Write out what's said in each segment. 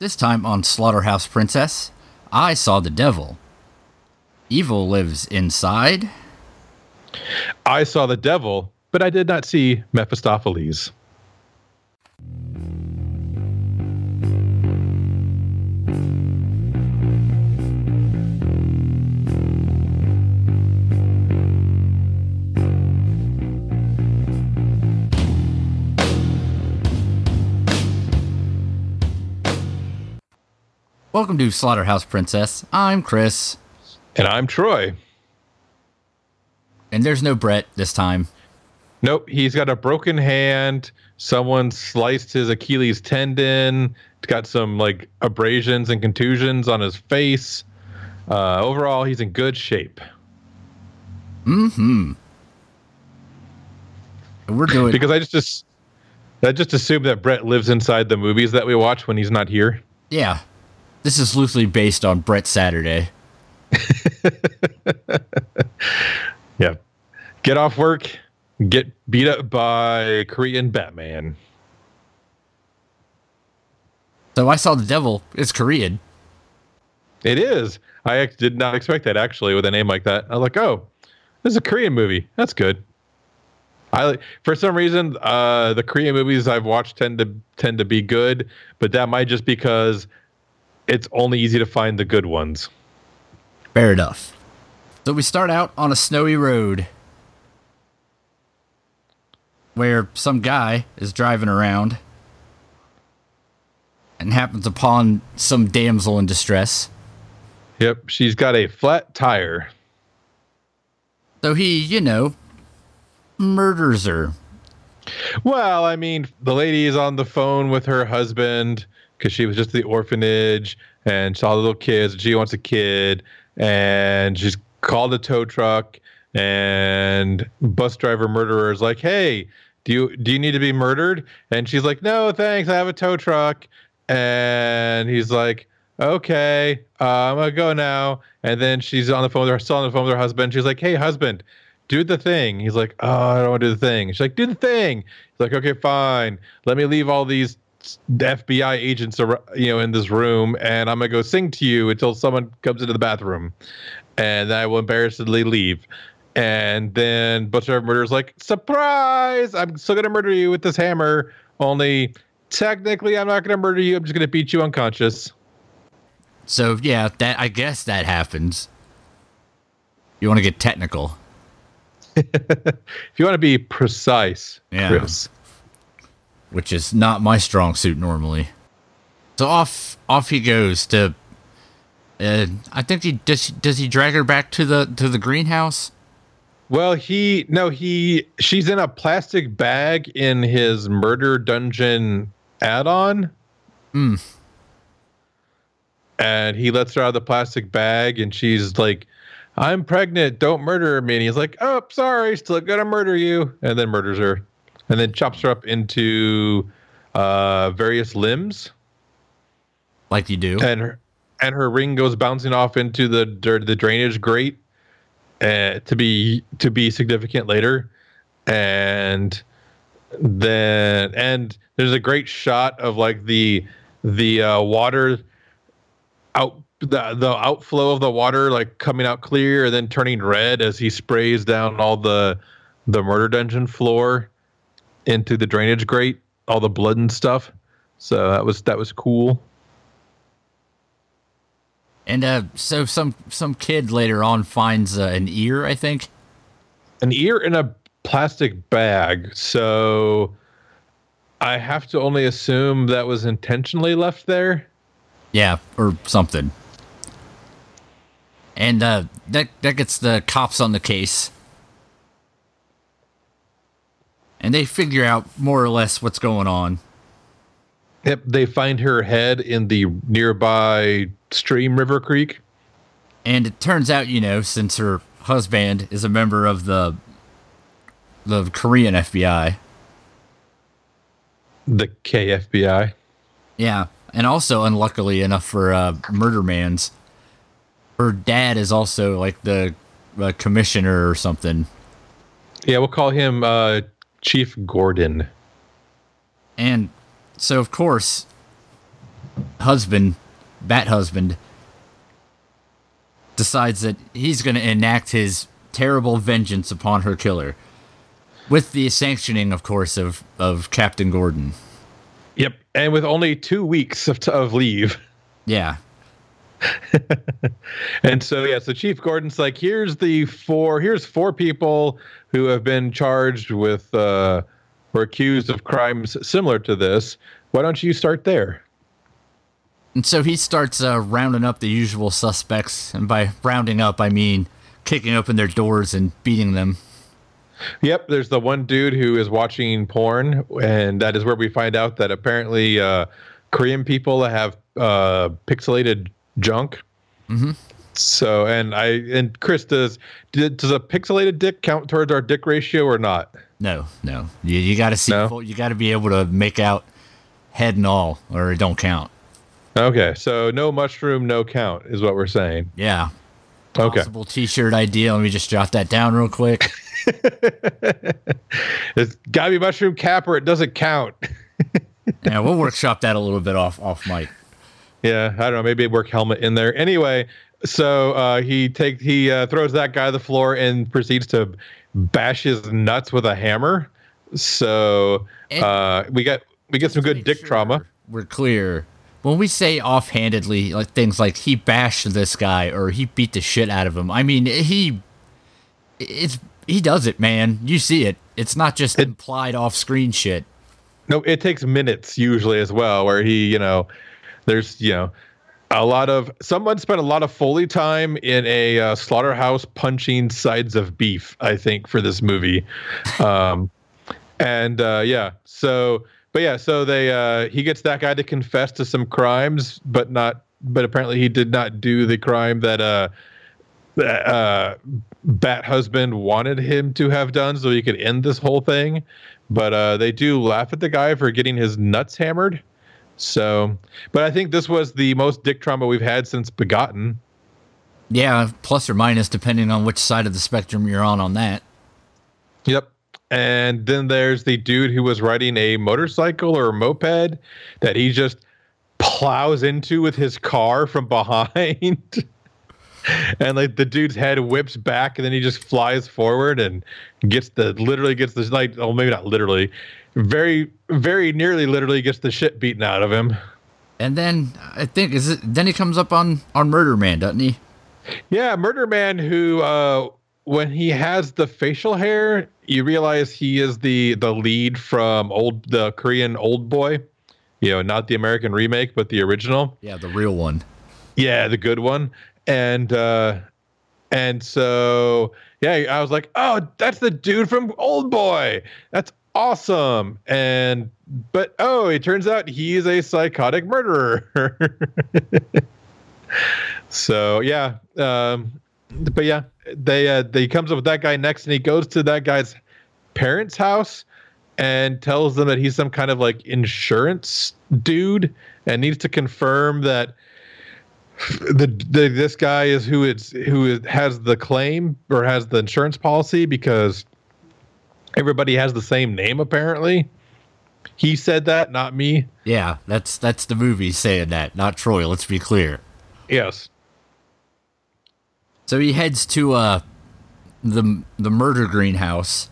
This time on Slaughterhouse Princess, I saw the devil. Evil lives inside. I saw the devil, but I did not see Mephistopheles. Welcome to Slaughterhouse Princess. I'm Chris. And I'm Troy. And there's no Brett this time. Nope, he's got a broken hand. Someone sliced his Achilles tendon. He's got some like abrasions and contusions on his face. Uh, overall, he's in good shape. Mm-hmm. We're doing because I just, just I just assume that Brett lives inside the movies that we watch when he's not here. Yeah. This is loosely based on Brett Saturday. yeah. Get off work, get beat up by Korean Batman. So I saw the devil. It's Korean. It is. I did not expect that actually with a name like that. I was like, oh, this is a Korean movie. That's good. I for some reason uh, the Korean movies I've watched tend to tend to be good, but that might just because it's only easy to find the good ones. Fair enough. So we start out on a snowy road where some guy is driving around and happens upon some damsel in distress. Yep, she's got a flat tire. So he, you know, murders her. Well, I mean, the lady is on the phone with her husband because she was just at the orphanage and saw the little kids. She wants a kid, and she's called a tow truck. And bus driver murderer is like, "Hey, do you do you need to be murdered?" And she's like, "No, thanks. I have a tow truck." And he's like, "Okay, uh, I'm gonna go now." And then she's on the phone with her, still on the phone with her husband. She's like, "Hey, husband." do the thing. He's like, oh, I don't want to do the thing. She's like, do the thing. He's like, okay, fine. Let me leave all these FBI agents are you know in this room, and I'm gonna go sing to you until someone comes into the bathroom, and I will embarrassedly leave. And then Butcher Murder's like, surprise! I'm still gonna murder you with this hammer. Only technically, I'm not gonna murder you. I'm just gonna beat you unconscious. So yeah, that I guess that happens. You want to get technical. if you want to be precise, yeah. Chris which is not my strong suit normally. So off off he goes to. Uh, I think he does. Does he drag her back to the to the greenhouse? Well, he no he she's in a plastic bag in his murder dungeon add-on. Hmm. And he lets her out of the plastic bag, and she's like, "I'm pregnant. Don't murder me." And he's like, "Oh, sorry. Still gonna murder you," and then murders her and then chops her up into uh, various limbs, like you do. And her and her ring goes bouncing off into the the drainage grate, uh, to be to be significant later, and then and there's a great shot of like the the uh, water out the the outflow of the water like coming out clear and then turning red as he sprays down all the the murder dungeon floor into the drainage grate, all the blood and stuff. So that was that was cool. And uh, so some some kid later on finds uh, an ear, I think. An ear in a plastic bag. So I have to only assume that was intentionally left there. Yeah, or something. And uh, that that gets the cops on the case and they figure out more or less what's going on. Yep, they find her head in the nearby stream, River Creek. And it turns out, you know, since her husband is a member of the the Korean FBI, the KFBI. Yeah, and also unluckily enough for uh, Murder Man's, her dad is also like the uh, commissioner or something. Yeah, we'll call him uh, Chief Gordon. And so, of course, husband, Bat husband, decides that he's going to enact his terrible vengeance upon her killer, with the sanctioning, of course, of of Captain Gordon. Yep, and with only two weeks of, of leave. Yeah. and so yeah, so Chief Gordon's like, here's the four, here's four people who have been charged with uh, or accused of crimes similar to this. Why don't you start there? And so he starts uh, rounding up the usual suspects, and by rounding up, I mean kicking open their doors and beating them. Yep, there's the one dude who is watching porn, and that is where we find out that apparently uh, Korean people have uh, pixelated junk. Mm-hmm. So, and I and Chris does did, does a pixelated dick count towards our dick ratio or not? No, no. You, you got to see. No? Full, you got to be able to make out head and all, or it don't count. Okay, so no mushroom, no count is what we're saying. Yeah. Okay. Possible T-shirt idea. Let me just jot that down real quick. it's got to be mushroom cap or it doesn't count. yeah, we'll workshop that a little bit off off mic. Yeah, I don't know. Maybe work helmet in there. Anyway, so uh, he take he uh, throws that guy to the floor and proceeds to bash his nuts with a hammer. So uh, we get we get some good dick sure trauma. We're clear. When we say offhandedly, like things like he bashed this guy or he beat the shit out of him, I mean he, it's he does it, man. You see it. It's not just It- implied off-screen shit. No, it takes minutes usually as well, where he, you know, there's, you know, a lot of someone spent a lot of foley time in a uh, slaughterhouse punching sides of beef. I think for this movie, um, and uh, yeah, so but yeah, so they uh, he gets that guy to confess to some crimes, but not, but apparently he did not do the crime that uh, uh, Bat husband wanted him to have done, so he could end this whole thing but uh, they do laugh at the guy for getting his nuts hammered. So, but I think this was the most dick trauma we've had since Begotten. Yeah, plus or minus depending on which side of the spectrum you're on on that. Yep. And then there's the dude who was riding a motorcycle or a moped that he just plows into with his car from behind. and like the dude's head whips back and then he just flies forward and gets the literally gets the like oh maybe not literally very very nearly literally gets the shit beaten out of him And then I think is it then he comes up on on Murder Man, doesn't he? Yeah, Murder Man who uh when he has the facial hair, you realize he is the the lead from old the Korean Old Boy. You know, not the American remake, but the original. Yeah, the real one. Yeah, the good one. And uh and so yeah, I was like, "Oh, that's the dude from Old Boy. That's awesome." And but oh, it turns out he is a psychotic murderer. so, yeah, um but yeah, they uh they comes up with that guy next and he goes to that guy's parents' house and tells them that he's some kind of like insurance dude and needs to confirm that the, the this guy is who it's who is, has the claim or has the insurance policy because everybody has the same name apparently. He said that, not me. Yeah, that's that's the movie saying that, not Troy. Let's be clear. Yes. So he heads to uh the the murder greenhouse.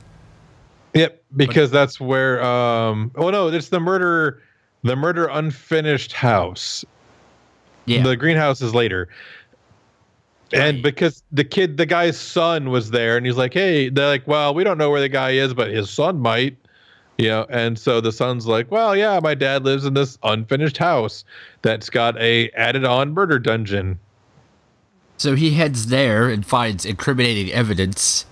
Yep, because that's where um oh no, it's the murder the murder unfinished house. Yeah, The greenhouse is later. And because the kid, the guy's son was there, and he's like, "Hey," they're like, "Well, we don't know where the guy is, but his son might." You know, and so the son's like, "Well, yeah, my dad lives in this unfinished house that's got a added-on murder dungeon." so he heads there and finds incriminating evidence.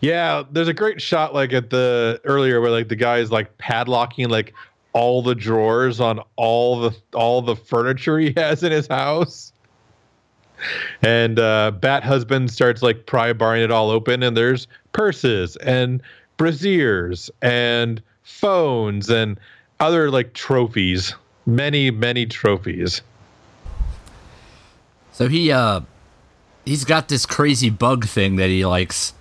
Yeah, there's a great shot like at the earlier where like the guy is like padlocking like all the drawers on all the all the furniture he has in his house. And uh Bat husband starts like pry barring it all open and there's purses and braziers and phones and other like trophies. Many, many trophies. So he uh he's got this crazy bug thing that he likes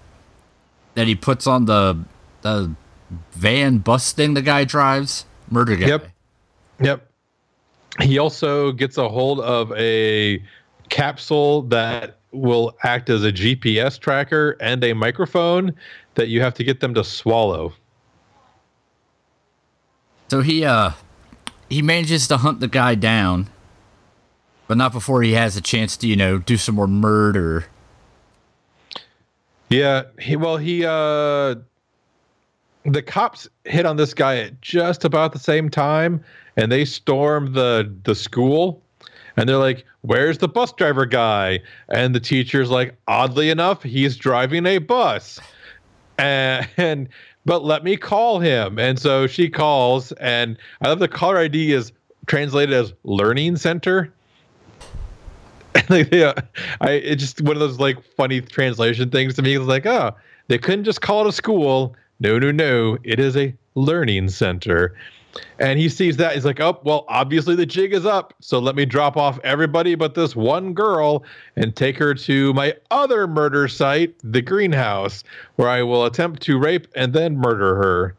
that he puts on the the van bus thing the guy drives. Murder guy. Yep. Yep. he also gets a hold of a capsule that will act as a GPS tracker and a microphone that you have to get them to swallow. So he uh he manages to hunt the guy down, but not before he has a chance to, you know, do some more murder. Yeah, he well he uh the cops hit on this guy at just about the same time and they storm the the school and they're like where's the bus driver guy and the teacher's like oddly enough he's driving a bus and, and but let me call him and so she calls and i love the caller id is translated as learning center like yeah, I it's just one of those like funny translation things to me. It's like, oh, they couldn't just call it a school. No, no, no. It is a learning center. And he sees that. He's like, oh, well, obviously the jig is up. So let me drop off everybody but this one girl and take her to my other murder site, the greenhouse, where I will attempt to rape and then murder her.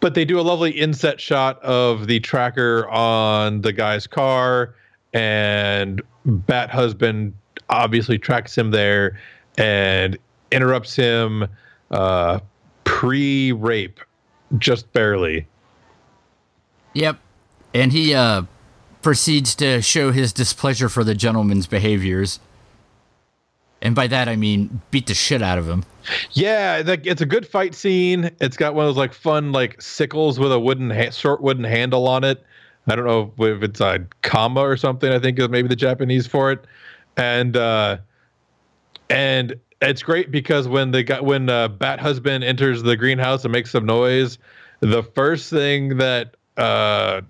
But they do a lovely inset shot of the tracker on the guy's car, and Bat Husband obviously tracks him there and interrupts him uh, pre rape, just barely. Yep. And he uh proceeds to show his displeasure for the gentleman's behaviors. And by that I mean beat the shit out of him. Yeah, like it's a good fight scene. It's got one of those like fun like sickles with a wooden ha- short wooden handle on it. I don't know if it's a kama or something. I think is maybe the Japanese for it, and uh, and it's great because when the guy when uh, Bat Husband enters the greenhouse and makes some noise, the first thing that uh,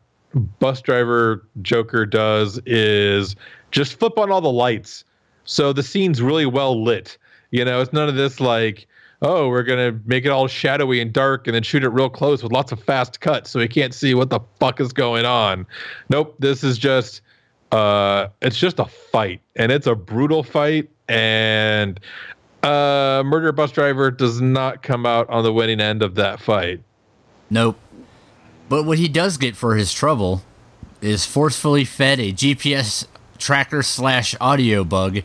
bus driver Joker does is just flip on all the lights, so the scene's really well lit. You know, it's none of this like oh, we're gonna make it all shadowy and dark and then shoot it real close with lots of fast cuts so we can't see what the fuck is going on. Nope, this is just uh it's just a fight and it's a brutal fight and uh murder bus driver does not come out on the winning end of that fight. Nope. But what he does get for his trouble is forcefully fed a GPS tracker slash audio bug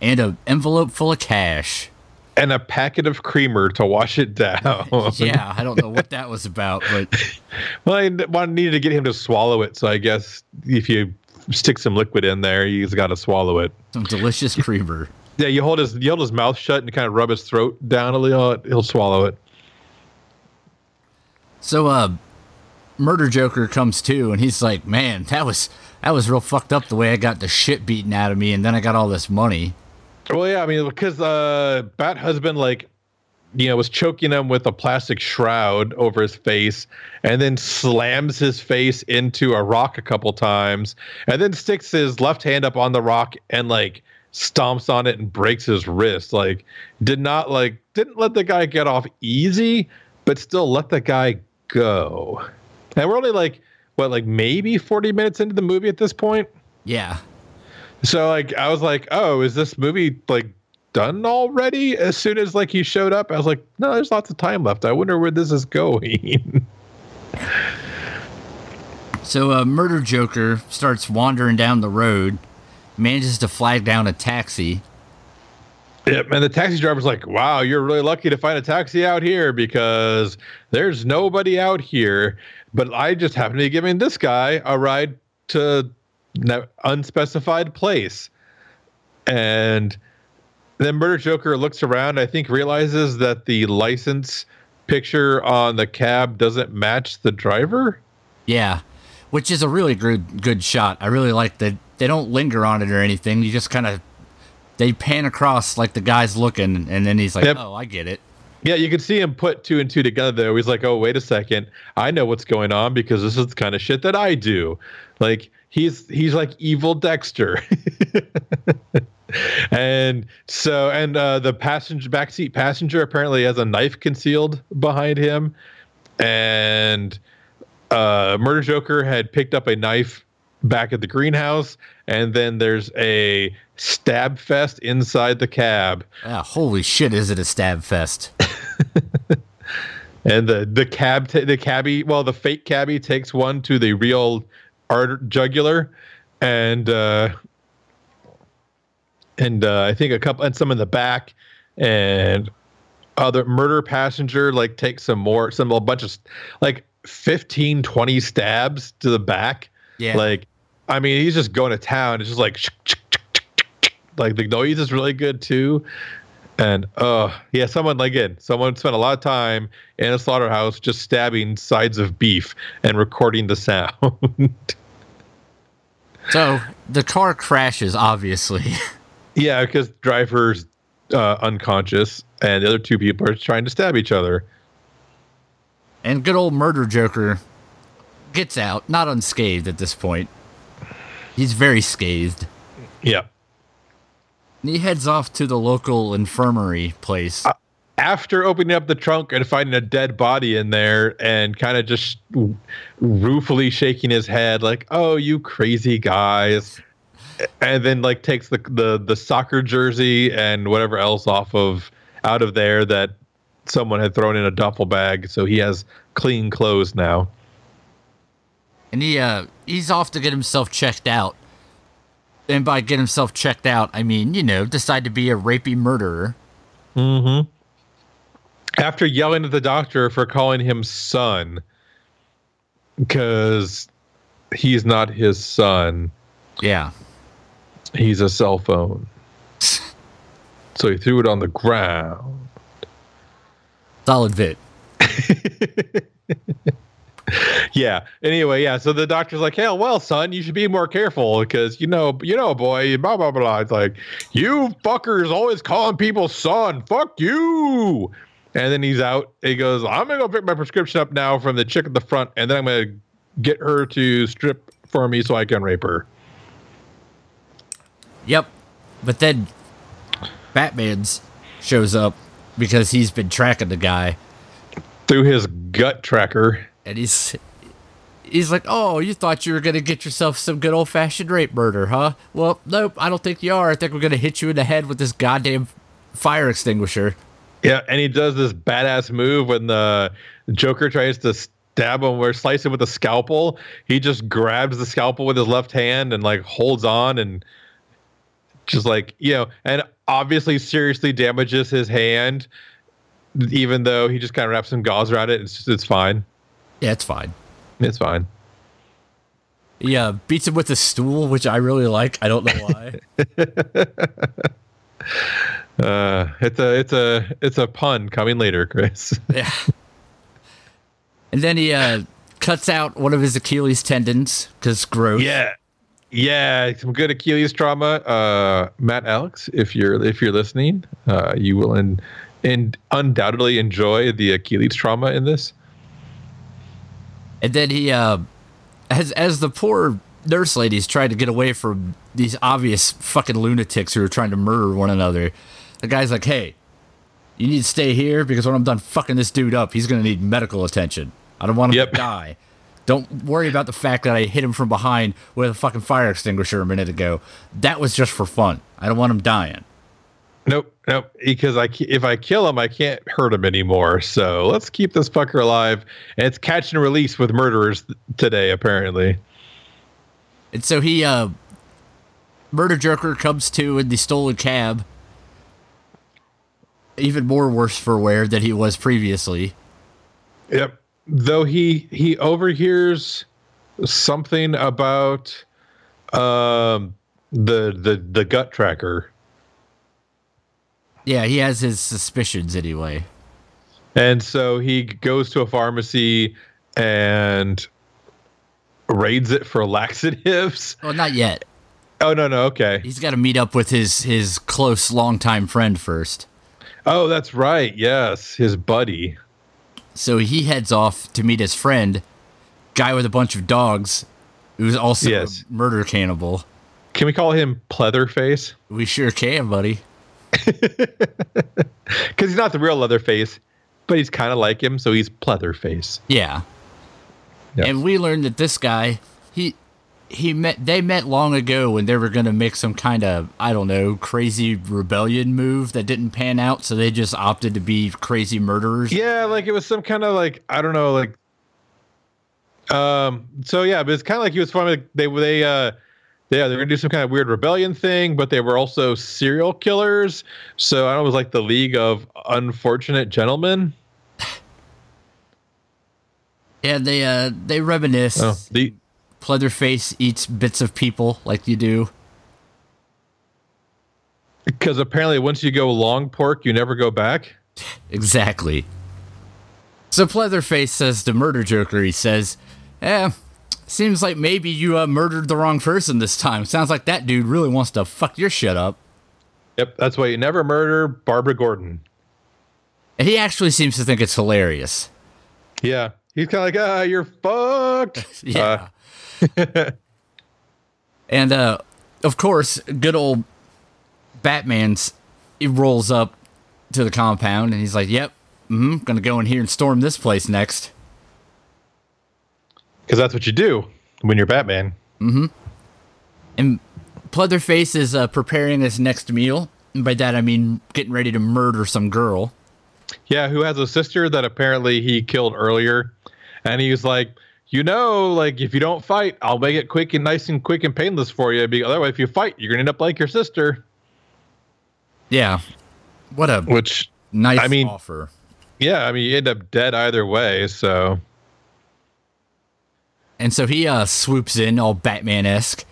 and an envelope full of cash and a packet of creamer to wash it down. yeah, I don't know what that was about, but well, I needed to get him to swallow it, so I guess if you stick some liquid in there, he's got to swallow it. Some delicious creamer. Yeah, you hold his you hold his mouth shut and kind of rub his throat down a little. He'll swallow it. So, uh, Murder Joker comes to, and he's like, "Man, that was that was real fucked up the way I got the shit beaten out of me, and then I got all this money." Well, yeah, I mean, because uh, Bat Husband, like, you know, was choking him with a plastic shroud over his face and then slams his face into a rock a couple times and then sticks his left hand up on the rock and, like, stomps on it and breaks his wrist. Like, did not, like, didn't let the guy get off easy, but still let the guy go. And we're only, like, what, like, maybe 40 minutes into the movie at this point? Yeah. So like I was like, oh, is this movie like done already? As soon as like he showed up, I was like, no, there's lots of time left. I wonder where this is going. so uh, Murder Joker starts wandering down the road, manages to flag down a taxi. Yep, and the taxi driver's like, "Wow, you're really lucky to find a taxi out here because there's nobody out here." But I just happen to be giving this guy a ride to an unspecified place. And then Murder Joker looks around, I think realizes that the license picture on the cab doesn't match the driver. Yeah. Which is a really good good shot. I really like that they don't linger on it or anything. You just kind of they pan across like the guy's looking and then he's like, yep. "Oh, I get it." Yeah, you can see him put two and two together though. He's like, "Oh, wait a second. I know what's going on because this is the kind of shit that I do." Like he's he's like evil Dexter. and so and uh, the passenger backseat passenger apparently has a knife concealed behind him and uh, murder joker had picked up a knife back at the greenhouse and then there's a stab fest inside the cab. Ah, holy shit is it a stab fest? And the the cab t- the cabbie well the fake cabbie takes one to the real art jugular, and uh, and uh, I think a couple and some in the back, and other murder passenger like takes some more some a bunch of like 15 20 stabs to the back. Yeah. like i mean he's just going to town. It's just like like the noise is really good too. And uh yeah someone like again someone spent a lot of time in a slaughterhouse just stabbing sides of beef and recording the sound. So the car crashes, obviously. yeah because driver's uh, unconscious and the other two people are trying to stab each other. And good old murder Joker gets out, not unscathed at this point. He's very scathed. yeah And he heads off to the local infirmary place. Uh, after opening up the trunk and finding a dead body in there and kind of just ruefully shaking his head like oh you crazy guys and then like takes the the, the soccer jersey and whatever else off of out of there that someone had thrown in a duffel bag so he has clean clothes now and he uh he's off to get himself checked out. And by get himself checked out, I mean, you know, decide to be a rapey murderer. Mm-hmm. After yelling at the doctor for calling him son, because he's not his son, Yeah. he's a cell phone. So he threw it on the ground. Solid bit. Yeah. Anyway, yeah. So the doctor's like, "Hell, well, son, you should be more careful because you know, you know, boy, blah blah blah." It's like, "You fuckers always calling people son. Fuck you." And then he's out. He goes, "I'm gonna go pick my prescription up now from the chick at the front, and then I'm gonna get her to strip for me so I can rape her." Yep. But then Batman's shows up because he's been tracking the guy Through his gut tracker. and he's he's like, "Oh, you thought you were going to get yourself some good old-fashioned rape murder, huh? Well, nope, I don't think you are. I think we're going to hit you in the head with this goddamn fire extinguisher." Yeah, and he does this badass move when the Joker tries to stab him or slice him with a scalpel. He just grabs the scalpel with his left hand and like holds on and just like, you know, and obviously seriously damages his hand, even though he just kind of wraps some gauze around it. It's just, it's fine. Yeah, it's fine. It's fine. He uh, beats him with a stool, which I really like. I don't know why. Uh, it's a it's a it's a pun coming later, Chris. yeah. And then he uh, cuts out one of his Achilles tendons because gross. Yeah. Yeah, some good Achilles trauma. Uh, Matt Alex, if you're if you're listening, uh, you will in, in undoubtedly enjoy the Achilles trauma in this. And then he, uh, as as the poor nurse ladies tried to get away from these obvious fucking lunatics who are trying to murder one another, the guy's like, "Hey, you need to stay here because when I'm done fucking this dude up, he's gonna need medical attention. I don't want him Yep. to die. Don't worry about the fact that I hit him from behind with a fucking fire extinguisher a minute ago. That was just for fun. I don't want him dying." Nope, nope. Because I if I kill him, I can't hurt him anymore. So let's keep this fucker alive. And it's catch and release with murderers th- today, apparently. And so he, uh, Murder Jerker comes to in the stolen cab. Even more worse for wear than he was previously. Yep. Though he he overhears something about um the the the gut tracker. Yeah, he has his suspicions anyway. And so he goes to a pharmacy and raids it for laxatives. Well, not yet. Oh no, no, okay. He's got to meet up with his his close longtime friend first. Oh, that's right. Yes, his buddy. So he heads off to meet his friend, guy with a bunch of dogs, who's also Yes. a murder cannibal. Can we call him Pleatherface? We sure can, buddy. Because he's not the real Leatherface, but he's kind of like him, so he's Pleatherface. Yeah. And we learned that this guy, he he met they met long ago when they were gonna make some kind of I don't know crazy rebellion move that didn't pan out, so they just opted to be crazy murderers. Yeah, like it was some kind of like I don't know, like Um. So yeah, but it's kind of like he was. Like they they uh. Yeah, they're gonna do some kind of weird rebellion thing, but they were also serial killers. So I don't know, it was like the League of Unfortunate Gentlemen. Yeah, they uh they reminisce. Oh, the Pleatherface eats bits of people like you do. because apparently once you go long pork, you never go back. Exactly. So Pleatherface says to Murder Joker, he says, Eh, seems like maybe you uh, murdered the wrong person this time. Sounds like that dude really wants to fuck your shit up. Yep, that's why you never murder Barbara Gordon. And he actually seems to think it's hilarious. Yeah, he's kind of like, ah, you're fucked. Yeah. and uh, of course, good old Batman's he rolls up to the compound and he's like, "Yep, mm-hmm, gonna go in here and storm this place next." Because that's what you do when you're Batman. Mm-hmm. And Pleatherface is uh, preparing his next meal. And by that I mean getting ready to murder some girl. Yeah, who has a sister that apparently he killed earlier. And he's like, you know, like if you don't fight, I'll make it quick and nice and quick and painless for you. Be otherwise, if you fight, you're gonna end up like your sister. Yeah, what a Which, nice I mean- offer. yeah, I mean, you end up dead either way. So And so he uh, swoops in, all Batman esque.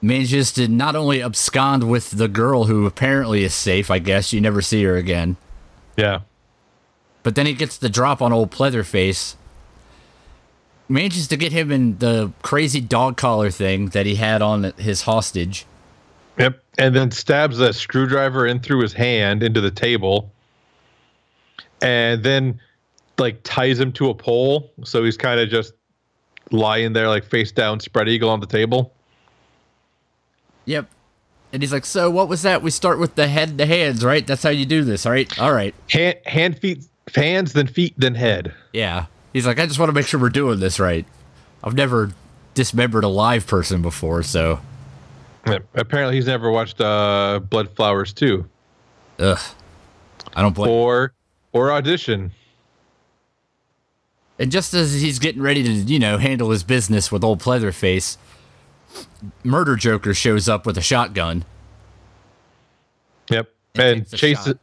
Manages to not only abscond with the girl who apparently is safe, I guess, you never see her again. yeah, But then he gets the drop on old Pleatherface. Manages to get him in the crazy dog collar thing that he had on his hostage. yep. And then stabs that screwdriver in through his hand into the table, and then like ties him to a pole, so he's kind of just lying there like face down, spread eagle on the table. Yep. And he's like, So what was that? We start with the head the hands, right? That's how you do this, right? All right. Hand, hand, feet, hands, then feet, then head. Yeah. He's like, I just want to make sure we're doing this right. I've never dismembered a live person before, so Apparently, he's never watched uh, Blood Flowers 2 ugh. I don't blame. or or audition. And just as he's getting ready to, you know, handle his business with old Pleatherface, Murder Joker shows up with a shotgun. Yep, And and, chases.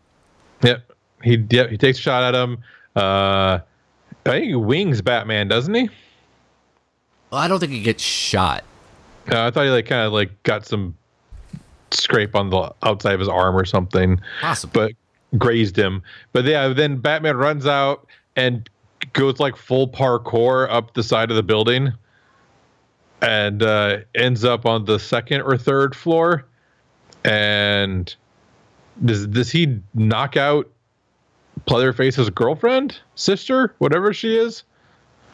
Yep, he yep, he takes a shot at him. Uh, I think he wings Batman, doesn't he? Well, I don't think he gets shot. Uh, I thought he like kind of like got some scrape on the outside of his arm or something, Possibly. but grazed him. But yeah, then Batman runs out and goes like full parkour up the side of the building, and uh, ends up on the second or third floor. And does does he knock out Pleatherface's girlfriend, sister, whatever she is?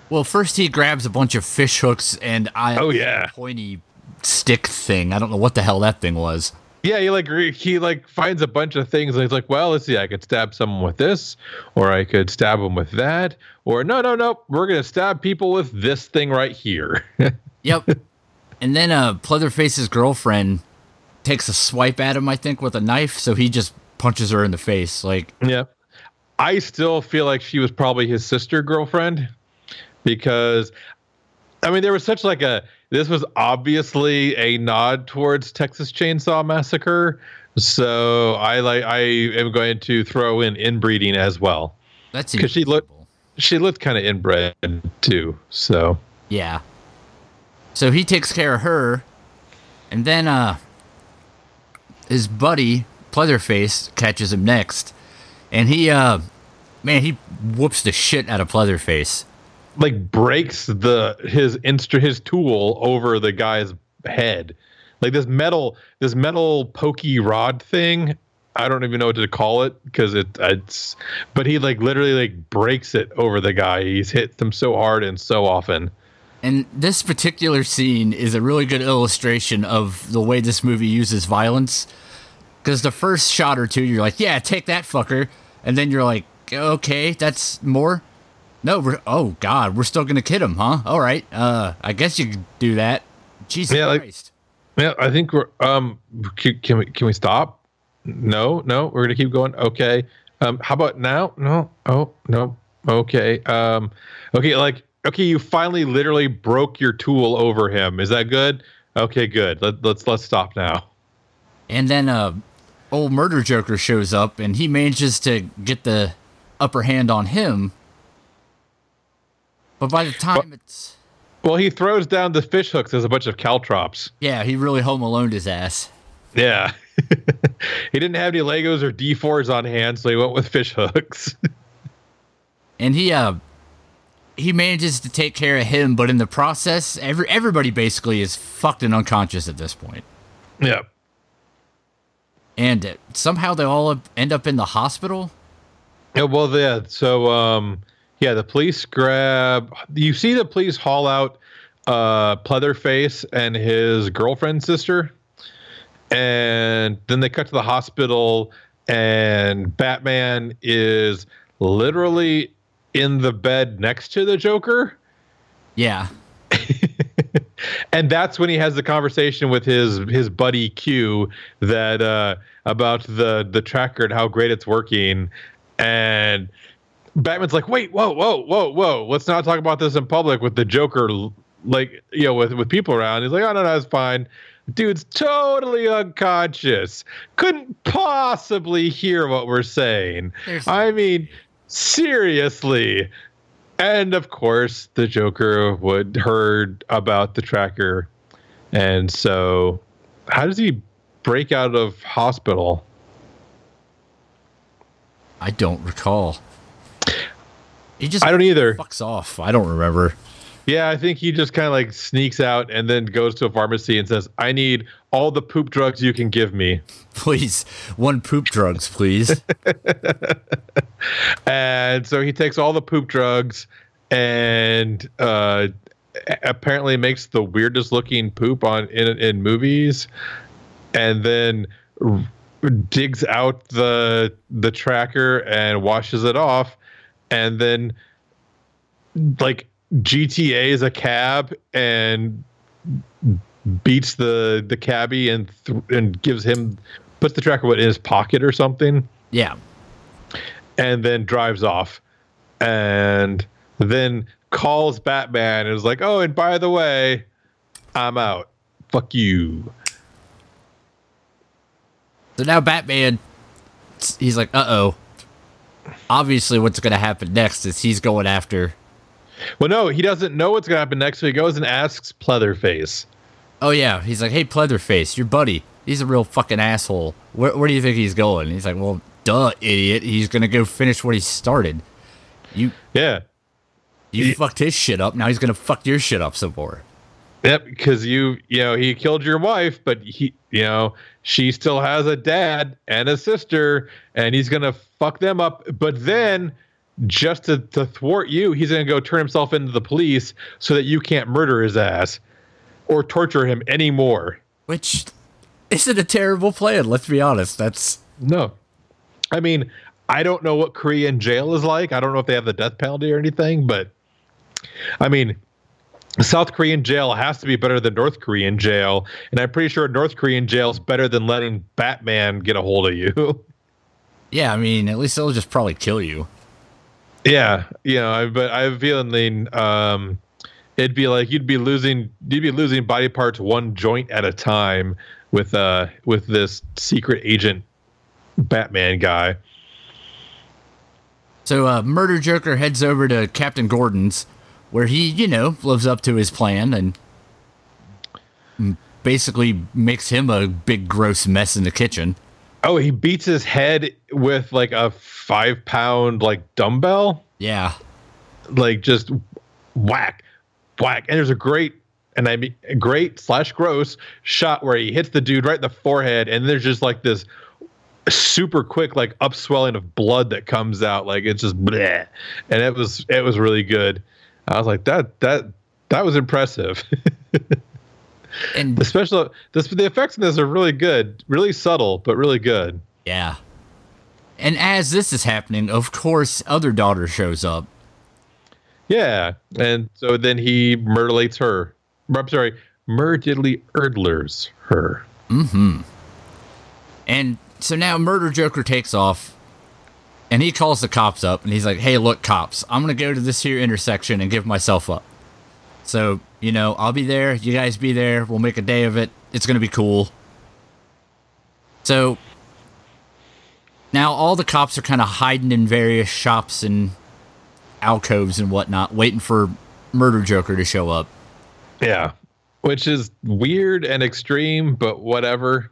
Well, first he grabs a bunch of fish hooks and I Oh, yeah. pointy stick thing. I don't know what the hell that thing was. Yeah, he like he like finds a bunch of things. And he's like, well, let's see, I could stab someone with this, or I could stab him with that, or no, no, no, we're gonna stab people with this thing right here. Yep. and then uh Pleatherface's girlfriend takes a swipe at him, I think, with a knife, so he just punches her in the face. Like, yeah, I still feel like she was probably his sister girlfriend because, I mean, there was such like a this was obviously a nod towards Texas Chainsaw Massacre. So I like I am going to throw in inbreeding as well. That's because she looked- She looked kind of inbred too. So Yeah. So he takes care of her, and then uh, his buddy Pleatherface catches him next, and he uh, man, he whoops the shit out of Pleatherface. Like breaks the his instru his tool over the guy's head like this metal this metal pokey rod thing i don't even know what to call it because it it's but he like literally like breaks it over the guy he's hit them so hard and so often And this particular scene is a really good illustration of the way this movie uses violence. Because the first shot or two, you're like, yeah, take that fucker. And then you're like, okay, that's more. No, we're, oh, God, we're still going to kid him, huh? All right. Uh, I guess you could do that. Jesus Yeah, like- Christ. yeah i think we're um can, can we can we stop no no we're gonna keep going okay um how about now no oh no okay um okay like okay, you finally literally broke your tool over him. Is that good? Okay, good. Let, let's let's stop now. And then uh old murder joker shows up and he manages to get the upper hand on him. But by the time it's Well, he throws down the fish hooks as a bunch of caltrops. yeah, he really home alone his ass. Yeah. he didn't have any Legos or D4s on hand, so he went with fish hooks. And he uh he manages to take care of him, but in the process, every everybody basically is fucked and unconscious at this point. yeah. And uh, somehow they all end up in the hospital. Yeah, well, yeah. So, um, yeah, the police grab. You see the police haul out uh, Pleatherface and his girlfriend sister, and then they cut to the hospital, and Batman is literally in the bed next to the Joker. Yeah. and that's when he has the conversation with his his buddy Q that uh, about the the tracker and how great it's working, and Batman's like, wait, whoa, whoa, whoa, whoa, let's not talk about this in public with the Joker, like you know, with with people around. He's like, oh no, no, it's fine. Dude's totally unconscious. Couldn't possibly hear what we're saying. There's- I mean, seriously. And of course, the Joker would heard about the tracker, and so how does he break out of hospital? I don't recall. He just I don't either. fucks off. I don't remember. Yeah, I think he just kind of like sneaks out and then goes to a pharmacy and says, "I need all the poop drugs you can give me." Please, one poop drugs, please. And so he takes all the poop drugs and uh, apparently makes the weirdest looking poop on in in movies, and then r- digs out the the tracker and washes it off, and then like GTA is a cab and beats the the cabbie and th- and gives him puts the tracker in his pocket or something yeah. and then drives off and then calls Batman and is like, "Oh, and by the way, I'm out. Fuck you." So now Batman, he's like, uh oh. Obviously, what's going to happen next is he's going after. Well, no, he doesn't know what's gonna happen next, so he goes and asks Pleatherface. Oh, yeah. He's like, hey, Pleatherface, your buddy. He's a real fucking asshole. Where, where do you think he's going? He's like, well, duh, idiot. He's going to go finish what he started. You Yeah. you Ye- fucked his shit up. Now he's going to fuck your shit up some more. Yep, because you, you know, he killed your wife, but he, you know, she still has a dad and a sister, and he's gonna fuck them up. But then, just to, to thwart you, he's gonna go turn himself into the police so that you can't murder his ass or torture him anymore. Which isn't a terrible plan, let's be honest. That's. No. I mean, I don't know what Korean jail is like. I don't know if they have the death penalty or anything, but I mean, South Korean jail has to be better than North Korean jail, and I'm pretty sure North Korean jail is better than letting Batman get a hold of you. Yeah, I mean, at least they'll just probably kill you. yeah, you know, I, but I have a feeling um, it'd be like you'd be losing you'd be losing body parts one joint at a time with uh with this secret agent Batman guy. So, uh, Murder Joker heads over to Captain Gordon's, where he, you know, lives up to his plan and basically makes him a big, gross mess in the kitchen. Oh, he beats his head with like a five pound like dumbbell, Yeah. like just whack, whack. And there's a great and I mean a great slash gross shot where he hits the dude right in the forehead, and there's just like this super quick like upswelling of blood that comes out, like it's just bleh. and it was it was really good. I was like that that that was impressive. And the special the, the effects in this are really good, really subtle, but really good. yeah. And as this is happening, of course, other daughter shows up. Yeah, and so then he mutilates her. I'm sorry, murdiddly erdlers her. Mm-hmm. And so now Murder Joker takes off. And he calls the cops up and he's like, hey, look, cops, I'm going to go to this here intersection and give myself up. So, you know, I'll be there. You guys be there. We'll make a day of it. It's going to be cool. So now all the cops are kind of hiding in various shops and alcoves and whatnot, waiting for Murder Joker to show up. Yeah. Which is weird and extreme, but whatever.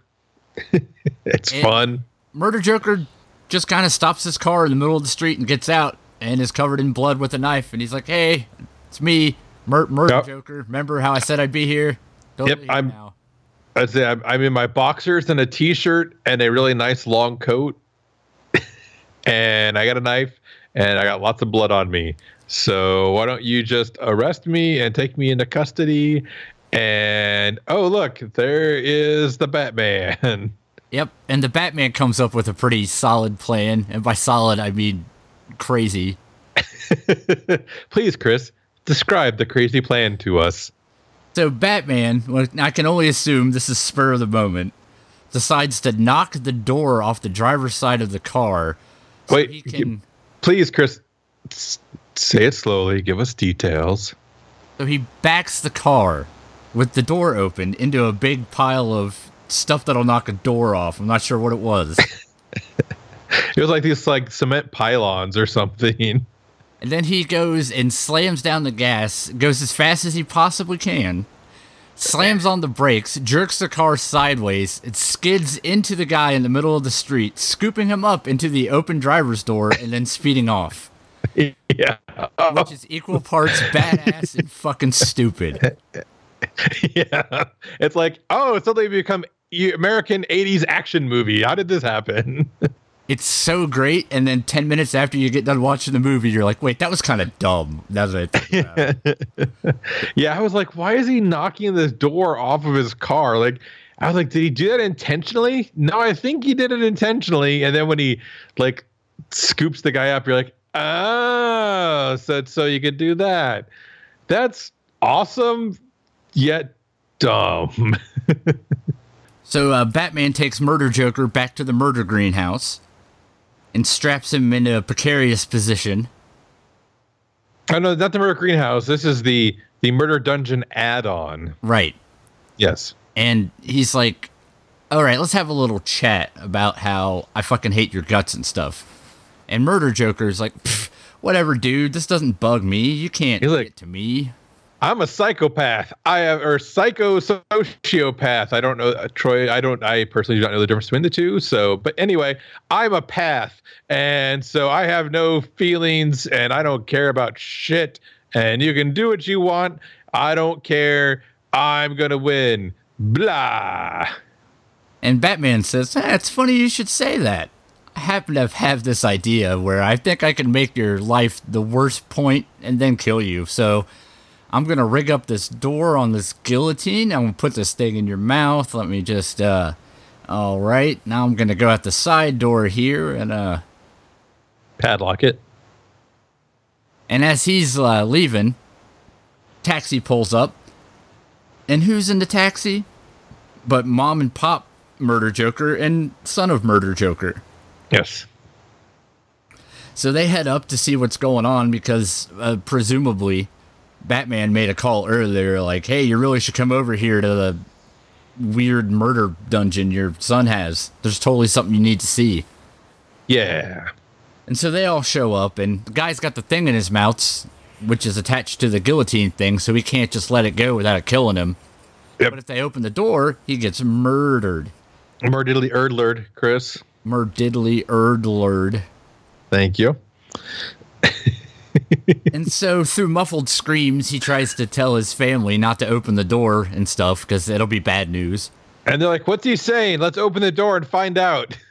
it's And- fun. Murder Joker just kind of stops his car in the middle of the street and gets out and is covered in blood with a knife. And he's like, hey, it's me, Mur- Murder Yep. Joker. Remember how I said I'd be here? Totally Yep, I'm- now. I'd say I'm, I'm in my boxers and a t-shirt and a really nice long coat, and I got a knife and I got lots of blood on me. So why don't you just arrest me and take me into custody? And oh look, there is the Batman. Yep. And the Batman comes up with a pretty solid plan. And by solid, I mean crazy. Please, Chris, describe the crazy plan to us. So Batman, well, I can only assume this is spur of the moment, decides to knock the door off the driver's side of the car. So Wait, can. Please, Chris, say it slowly. Give us details. So he backs the car with the door open into a big pile of stuff that'll knock a door off. I'm not sure what it was. It was like these like cement pylons or something. and then he goes and slams down the gas, goes as fast as he possibly can, slams on the brakes, jerks the car sideways, it skids into the guy in the middle of the street, scooping him up into the open driver's door and then speeding off. yeah. Which is equal parts badass and fucking stupid. yeah. It's like, oh, suddenly become e- American 80s action movie. How did this happen? It's so great, and then ten minutes after you get done watching the movie, you're like, "Wait, that was kind of dumb." That's what I yeah, I was like, why is he knocking this door off of his car? Like, I was like, did he do that intentionally? No, I think he did it intentionally. And then when he like scoops the guy up, you're like, oh, so so you could do that. That's awesome, yet dumb. So uh, Batman takes Murder Joker back to the murder greenhouse and straps him in a precarious position. oh no, not the murder greenhouse. This is the the murder dungeon add-on. Right. Yes. And he's like, all right, let's have a little chat about how I fucking hate your guts and stuff. And Murder Joker's like, whatever, dude. This doesn't bug me. You can't like- it to me. I'm a psychopath. I have or psycho sociopath. I don't know, uh, Troy. I don't. I personally do not know the difference between the two. So, but anyway, I'm a path, and so I have no feelings, and I don't care about shit. And you can do what you want. I don't care. I'm gonna win. Blah. And Batman says, eh, It's funny you should say that. I happen to have this idea where I think I can make your life the worst point and then kill you. So I'm going to rig up this door on this guillotine. I'm to put this thing in your mouth. Let me just, uh, all right. Now I'm going to go out the side door here and, uh, Padlock it. and as he's uh, leaving, taxi pulls up. And who's in the taxi? But mom and pop Murder Joker and son of Murder Joker. Yes. So they head up to see what's going on because uh, presumably Batman made a call earlier like, hey, you really should come over here to the weird murder dungeon your son has. There's totally something you need to see. Yeah. And so they all show up, and the guy's got the thing in his mouth, which is attached to the guillotine thing, so he can't just let it go without it killing him. Yep. But if they open the door, he gets murdered. Murdiddly erdlerd, Chris. Murdiddly erdlerd. Thank you. And so through muffled screams, he tries to tell his family not to open the door and stuff because it'll be bad news. And they're like, "What's he saying? Let's open the door and find out."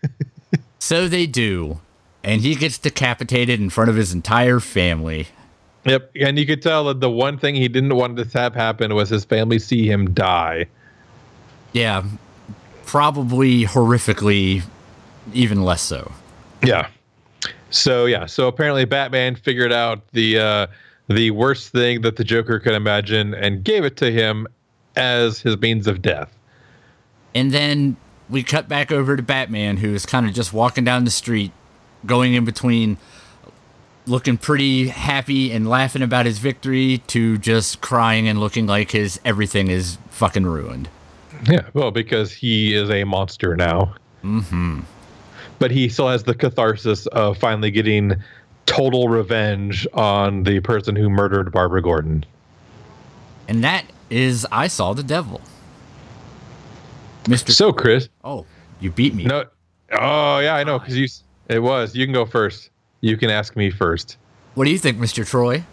So they do. And he gets decapitated in front of his entire family. Yep, and you could tell that the one thing he didn't want to have happen was his family see him die. Yeah, probably horrifically, even less so. Yeah. So yeah, so apparently Batman figured out the uh, the worst thing that the Joker could imagine and gave it to him as his means of death. And then we cut back over to Batman, who is kind of just walking down the street going in between looking pretty happy and laughing about his victory to just crying and looking like his everything is fucking ruined. Yeah, well, because he is a monster now. Mm-hmm. But he still has the catharsis of finally getting total revenge on the person who murdered Barbara Gordon. And that is I Saw the Devil. Mr. So, Chris. Oh, you beat me. No. Oh, yeah, I know. Because you. It was. You can go first. You can ask me first. What do you think, Mr. Troy?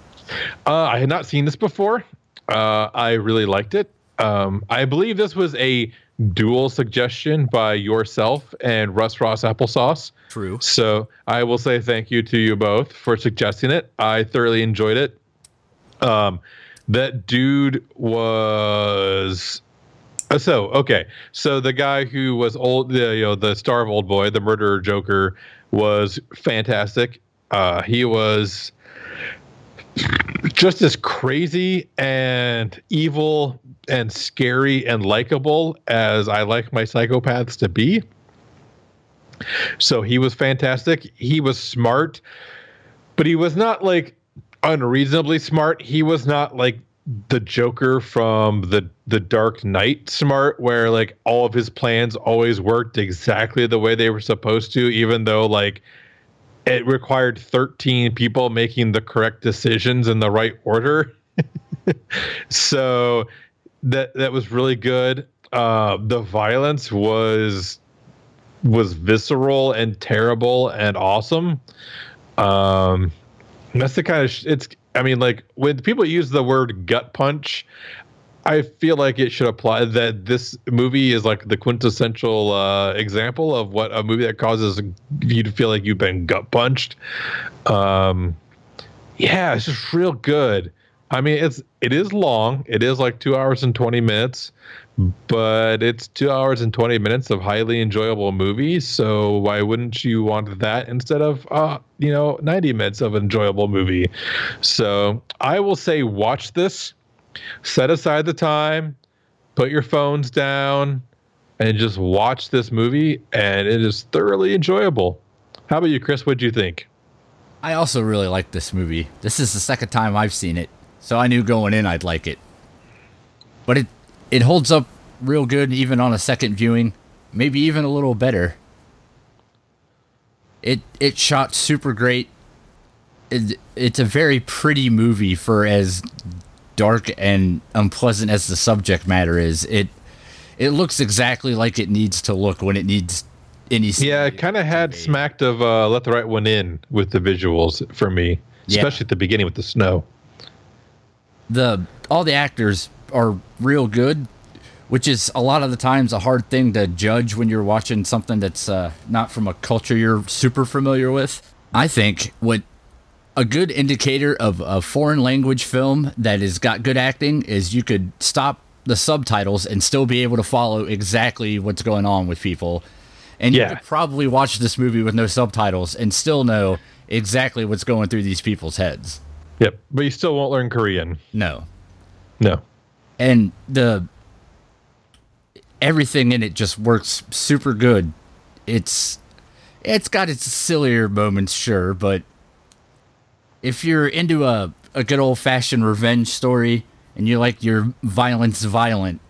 Uh, I had not seen this before. Uh, I really liked it. Um, I believe this was a dual suggestion by yourself and Russ Ross Applesauce. True. So I will say thank you to you both for suggesting it. I thoroughly enjoyed it. Um, that dude was uh, so okay. So the guy who was old, the you know the star of Old Boy, the murderer Joker, was fantastic. Uh, he was just as crazy and evil and scary and likable as I like my psychopaths to be. So he was fantastic. He was smart, but he was not like unreasonably smart. He was not like the Joker from the the Dark Knight smart, where like all of his plans always worked exactly the way they were supposed to, even though like it required 13 people making the correct decisions in the right order. so that that was really good. Uh, the violence was was visceral and terrible and awesome. Um, that's the kind of sh- it's. I mean, like when people use the word gut punch, I feel like it should apply that this movie is like the quintessential uh, example of what a movie that causes you to feel like you've been gut punched. Um, yeah, it's just real good. I mean, it's it is long. It is like two hours and twenty minutes, but it's two hours and 20 minutes of highly enjoyable movie. So why wouldn't you want that instead of, uh, you know, 90 minutes of enjoyable movie? So I will say, watch this, set aside the time, put your phones down, and just watch this movie. And it is thoroughly enjoyable. How about you, Chris? What do you think? I also really like this movie. This is the second time I've seen it, so I knew going in I'd like it. But it it holds up real good even on a second viewing, maybe even a little better. It it shot super great. It, it's a very pretty movie for as dark and unpleasant as the subject matter is. It it looks exactly like it needs to look when it needs any. Yeah, it kind of had smacked of uh, "Let the Right One In" with the visuals for me, especially yeah. at the beginning with the snow. The all the actors are real good, which is a lot of the times a hard thing to judge when you're watching something that's uh, not from a culture you're super familiar with. I think what a good indicator of a foreign language film that has got good acting is you could stop the subtitles and still be able to follow exactly what's going on with people. And yeah. you could probably watch this movie with no subtitles and still know exactly what's going through these people's heads. Yep, but you still won't learn Korean. No. No. And the everything in it just works super good. It's it's got its sillier moments, sure, but if you're into a, a good old fashioned revenge story and you like your violence violent,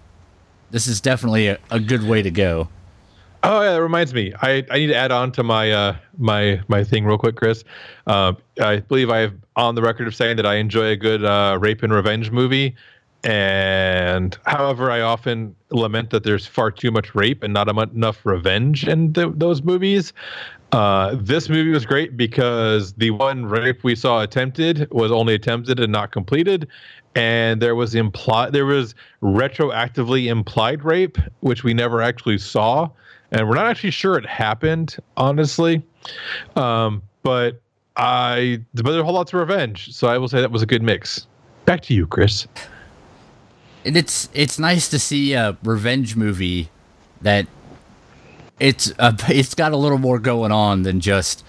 this is definitely a, a good way to go. Oh yeah, that reminds me. I, I need to add on to my uh my my thing real quick, Chris. Uh, I believe I have on the record of saying that I enjoy a good uh, rape and revenge movie. And however, I often lament that there's far too much rape and not enough revenge in th- those movies. Uh, this movie was great because the one rape we saw attempted was only attempted and not completed, and there was implied there was retroactively implied rape, which we never actually saw, and we're not actually sure it happened, honestly. Um, but I, but there's a whole lot of revenge, so I will say that was a good mix. Back to you, Chris and it's it's nice to see a revenge movie that it's uh, a, it's got a little more going on than just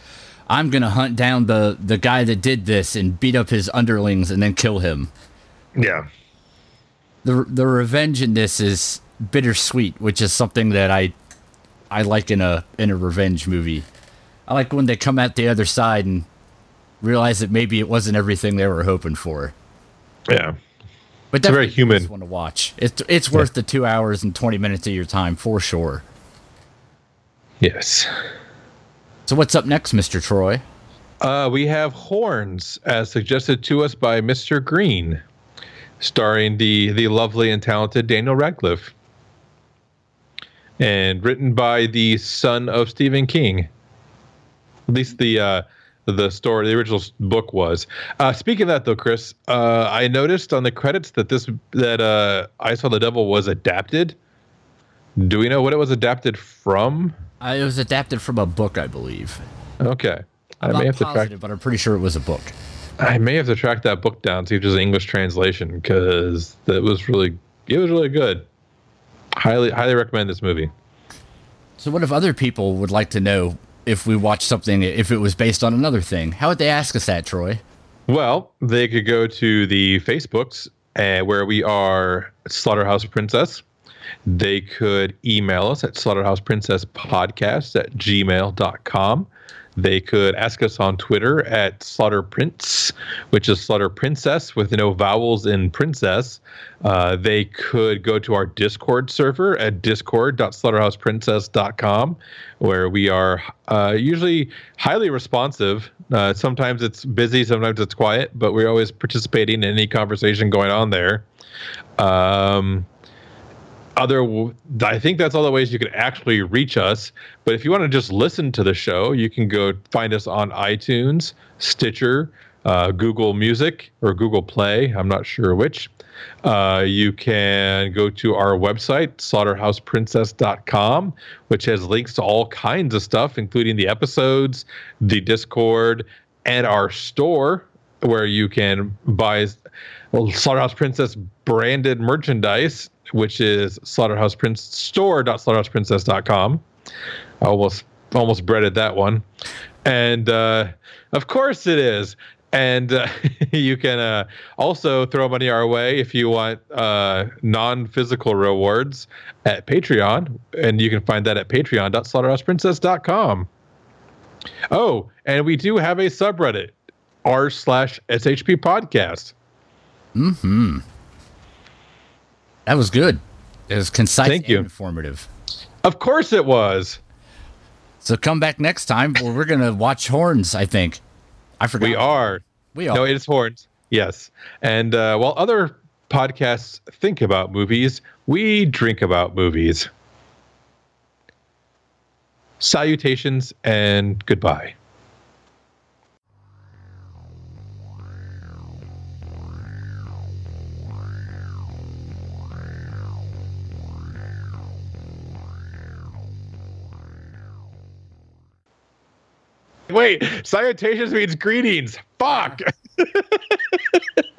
I'm gonna hunt down the the guy that did this and beat up his underlings and then kill him. Yeah. The the revenge in this is bittersweet, which is something that I I like in a in a revenge movie. I like when they come out the other side and realize that maybe it wasn't everything they were hoping for. Yeah. But a very human- one to watch. It's it's worth the two hours and twenty minutes of your time for sure. Yes. So what's up next, Mister Troy? Uh, we have Horns, as suggested to us by Mr. Green, starring the the lovely and talented Daniel Radcliffe, and written by the son of Stephen King. At least the uh, the story, the original book was. Uh, speaking of that, though, Chris, uh, I noticed on the credits that this that uh, I Saw the Devil was adapted. Do we know what it was adapted from? Uh, it was adapted from a book, I believe. Okay, I'm I may have to track. positive, but I'm pretty sure it was a book. I may have to track that book down, to see if there's an English translation, because that was really, it was really good. Highly, highly recommend this movie. So what if other people would like to know if we watched something if it was based on another thing? How would they ask us that, Troy? Well, they could go to the Facebooks uh, where we are Slaughterhouse Princess. They could email us at slaughterhouseprincesspodcast at gmail.com. They could ask us on Twitter at slaughterprince, which is Slaughter Princess with no vowels in princess. Uh, they could go to our Discord server at discord.slaughterhouseprincess.com, where we are uh, usually highly responsive. Uh, sometimes it's busy, sometimes it's quiet, but we're always participating in any conversation going on there. Um, other i think that's all the ways you can actually reach us but if you want to just listen to the show you can go find us on itunes stitcher uh, google music or google play i'm not sure which. Uh, you can go to our website slaughterhouseprincess.com which has links to all kinds of stuff including the episodes the discord and our store where you can buy Slaughterhouse Princess branded merchandise, which is Slaughterhouse Prince store.slaughterhouseprincess.com. I almost almost breaded that one. And uh, of course it is. And uh, you can uh, also throw money our way if you want uh, non physical rewards at Patreon. And you can find that at patreon.slaughterhouseprincess.com. Oh, and we do have a subreddit, r slash SHP podcast. Mm-hmm. That was good. It was concise Thank and you. informative. Of course it was. So come back next time where we're gonna watch horns, I think. I forgot. We are. We are. No, it is horns. Yes. And uh, while other podcasts think about movies, we drink about movies. Salutations and goodbye. wait, salutations means greetings. Fuck.